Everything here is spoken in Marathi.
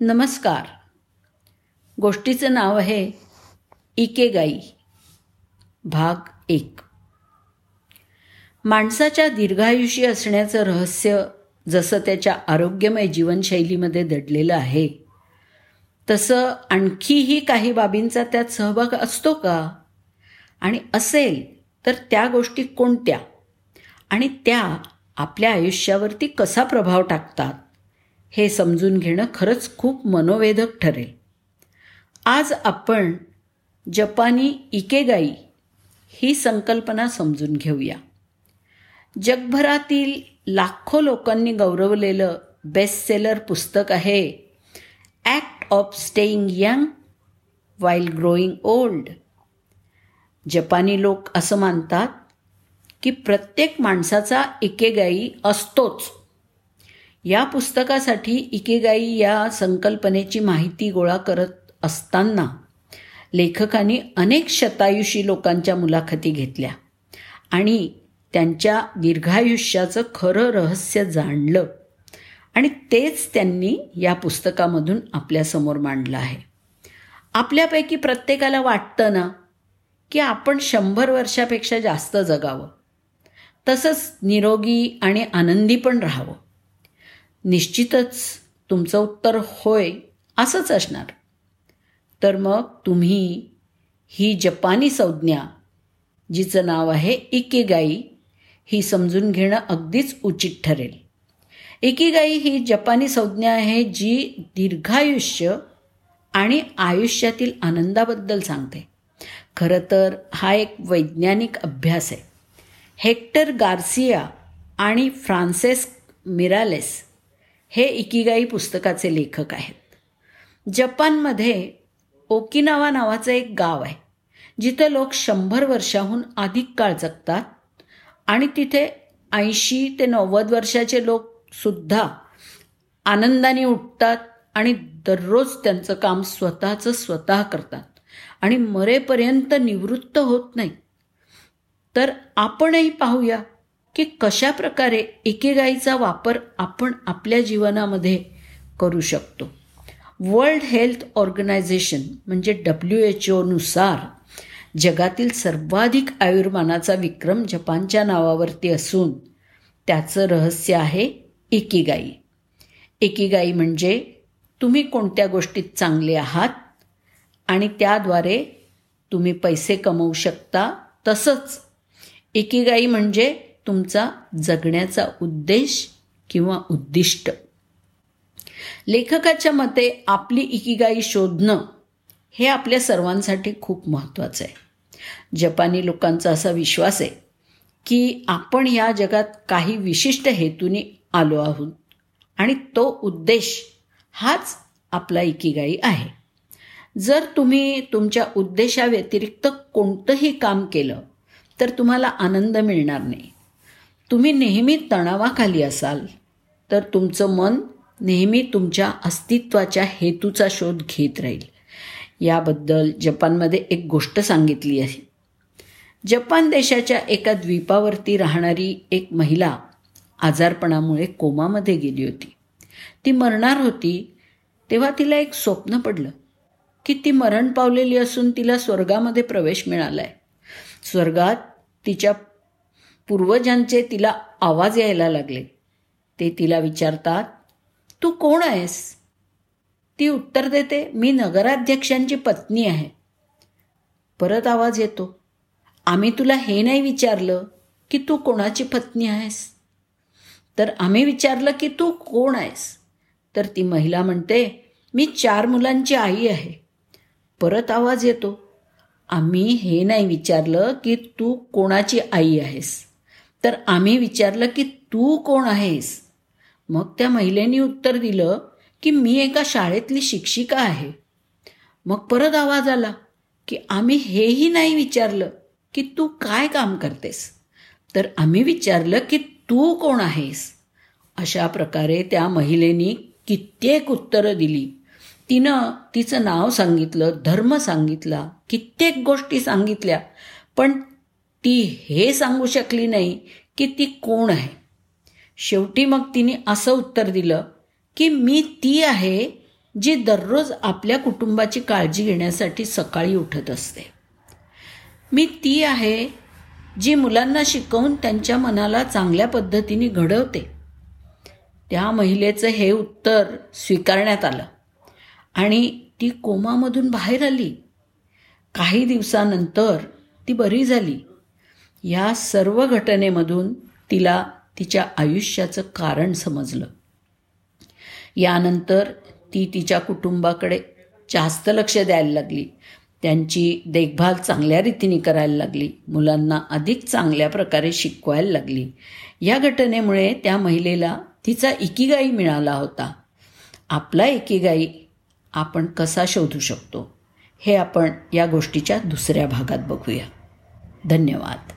नमस्कार. गोष्टीचं नाव आहे इकेगाई भाग एक. माणसाच्या दीर्घायुषी असण्याचं रहस्य जसं त्याच्या आरोग्यमय जीवनशैलीमध्ये दडलेलं आहे तसं आणखीही काही बाबींचा त्यात सहभाग असतो का? आणि असेल तर त्या गोष्टी कोणत्या? आणि त्या आपल्या आयुष्यावरती कसा प्रभाव टाकतात? हे समजून घेणं खरंच खूप मनोवेधक ठरेल. आज आपण जपानी इकेगाई ही संकल्पना समजून घेऊया. जगभरातील लाखो लोकांनी गौरवलेलं बेस्टसेलर पुस्तक आहे act of staying young while growing old जपानी लोक असं मानतात की प्रत्येक माणसाचा इकेगाई असतोच. या पुस्तकासाठी इकेगाई या संकल्पनेची माहिती गोळा करत असताना लेखकांनी अनेक शतायुषी लोकांच्या मुलाखती घेतल्या आणि त्यांच्या दीर्घायुष्याचं खरं रहस्य जाणलं आणि तेच त्यांनी या पुस्तकामधून आपल्यासमोर मांडलं आहे. आपल्यापैकी प्रत्येकाला वाटतं ना की आपण शंभर वर्षापेक्षा जास्त जगावं. तसंच निरोगी आणि आनंदी पण राहावं. निश्चितच तुमचं उत्तर होय असंच असणार. तर मग तुम्ही ही जपानी संज्ञा जिचं नाव आहे इकेगाई ही समजून घेणं अगदीच उचित ठरेल. इकिगाई ही जपानी संज्ञा आहे जी दीर्घायुष्य आणि आयुष्यातील आनंदाबद्दल सांगते. खरं तर हा एक वैज्ञानिक अभ्यास आहे. हेक्टर गार्सिया आणि फ्रान्सेस मिरालेस हे इकिगाई पुस्तकाचे लेखक आहेत. जपानमध्ये ओकिनावा नावाचं एक गाव आहे जिथे लोक शंभर वर्षाहून अधिक काळ जगतात आणि तिथे ऐंशी ते नव्वद वर्षाचे लोकसुद्धा आनंदाने उठतात आणि दररोज त्यांचं काम स्वतःचं स्वतः करतात आणि मरेपर्यंत निवृत्त होत नाही. तर आपणही पाहूया की कशा प्रकारे एकेगाईचा वापर आपण आपल्या जीवनामध्ये करू शकतो. वर्ल्ड हेल्थ ऑर्गनायझेशन म्हणजे डब्ल्यू एच ओनुसार जगातील सर्वाधिक आयुर्मानाचा विक्रम जपानच्या नावावरती असून त्याचं रहस्य आहे एकीगाई एकीगाई म्हणजे तुम्ही कोणत्या गोष्टीत चांगले आहात आणि त्याद्वारे तुम्ही पैसे कमवू शकता तसंच एकीगाई म्हणजे तुमचा जगण्याचा उद्देश किंवा उद्दिष्ट. लेखकाच्या मते आपली इकिगाई शोधणं हे आपल्या सर्वांसाठी खूप महत्त्वाचं आहे. जपानी लोकांचा असा विश्वास आहे की आपण या जगात काही विशिष्ट हेतूने आलो आहोत आणि तो उद्देश हाच आपला इकिगाई आहे. जर तुम्ही तुमच्या उद्देशाव्यतिरिक्त कोणतंही काम केलं तर तुम्हाला आनंद मिळणार नाही. तुम्ही नेहमी तणावाखाली असाल तर तुमचं मन नेहमी तुमच्या अस्तित्वाच्या हेतूचा शोध घेत राहील. याबद्दल जपानमध्ये एक गोष्ट सांगितली आहे. जपान देशाच्या एका द्वीपावरती राहणारी एक महिला आजारपणामुळे कोमामध्ये गेली होती. ती मरणार होती तेव्हा तिला एक स्वप्न पडलं की ती मरण पावलेली असून तिला स्वर्गामध्ये प्रवेश मिळाला आहे स्वर्गात तिच्या पूर्वजांचे तिला आवाज यायला लागले. ते तिला विचारतात तू कोण आहेस? ती उत्तर देते मी नगराध्यक्षांची पत्नी आहे. परत आवाज येतो आम्ही तुला हे नाही विचारलं की तू कोणाची पत्नी आहेस? तर आम्ही विचारलं की तू कोण आहेस? तर ती महिला म्हणते मी चार मुलांची आई आहे. परत आवाज येतो आम्ही हे नाही विचारलं की तू कोणाची आई आहेस? तर आम्ही विचारलं की तू कोण आहेस? मग त्या महिलेनी उत्तर दिलं की मी एका शाळेतली शिक्षिका आहे. मग परत आवाज आला की आम्ही हेही नाही विचारलं की तू काय काम करतेस? तर आम्ही विचारलं की तू कोण आहेस? अशा प्रकारे त्या महिलेनी कित्येक उत्तरं दिली. तिनं तिचं नाव सांगितलं धर्म सांगितला कित्येक गोष्टी सांगितल्या पण ती हे सांगू शकली नाही की ती कोण आहे. शेवटी मग तिने असं उत्तर दिलं की मी ती आहे जी दररोज आपल्या कुटुंबाची काळजी घेण्यासाठी सकाळी उठत असते. मी ती आहे जी मुलांना शिकवून त्यांच्या मनाला चांगल्या पद्धतीने घडवते. त्या महिलेचं हे उत्तर स्वीकारण्यात आलं आणि ती कोमामधून बाहेर आली. काही दिवसानंतर ती बरी झाली. या सर्व घटनेमधून तिला तिच्या आयुष्याचं कारण समजलं. यानंतर ती तिच्या कुटुंबाकडे जास्त लक्ष द्यायला लागली. त्यांची देखभाल चांगल्या रीतीने करायला लागली. मुलांना अधिक चांगल्या प्रकारे शिकवायला लागली. या घटनेमुळे त्या महिलेला तिचा एकीगाई मिळाला होता. आपला एकीगाई आपण कसा शोधू शकतो? हे आपण या गोष्टीच्या दुसऱ्या भागात बघूया. धन्यवाद.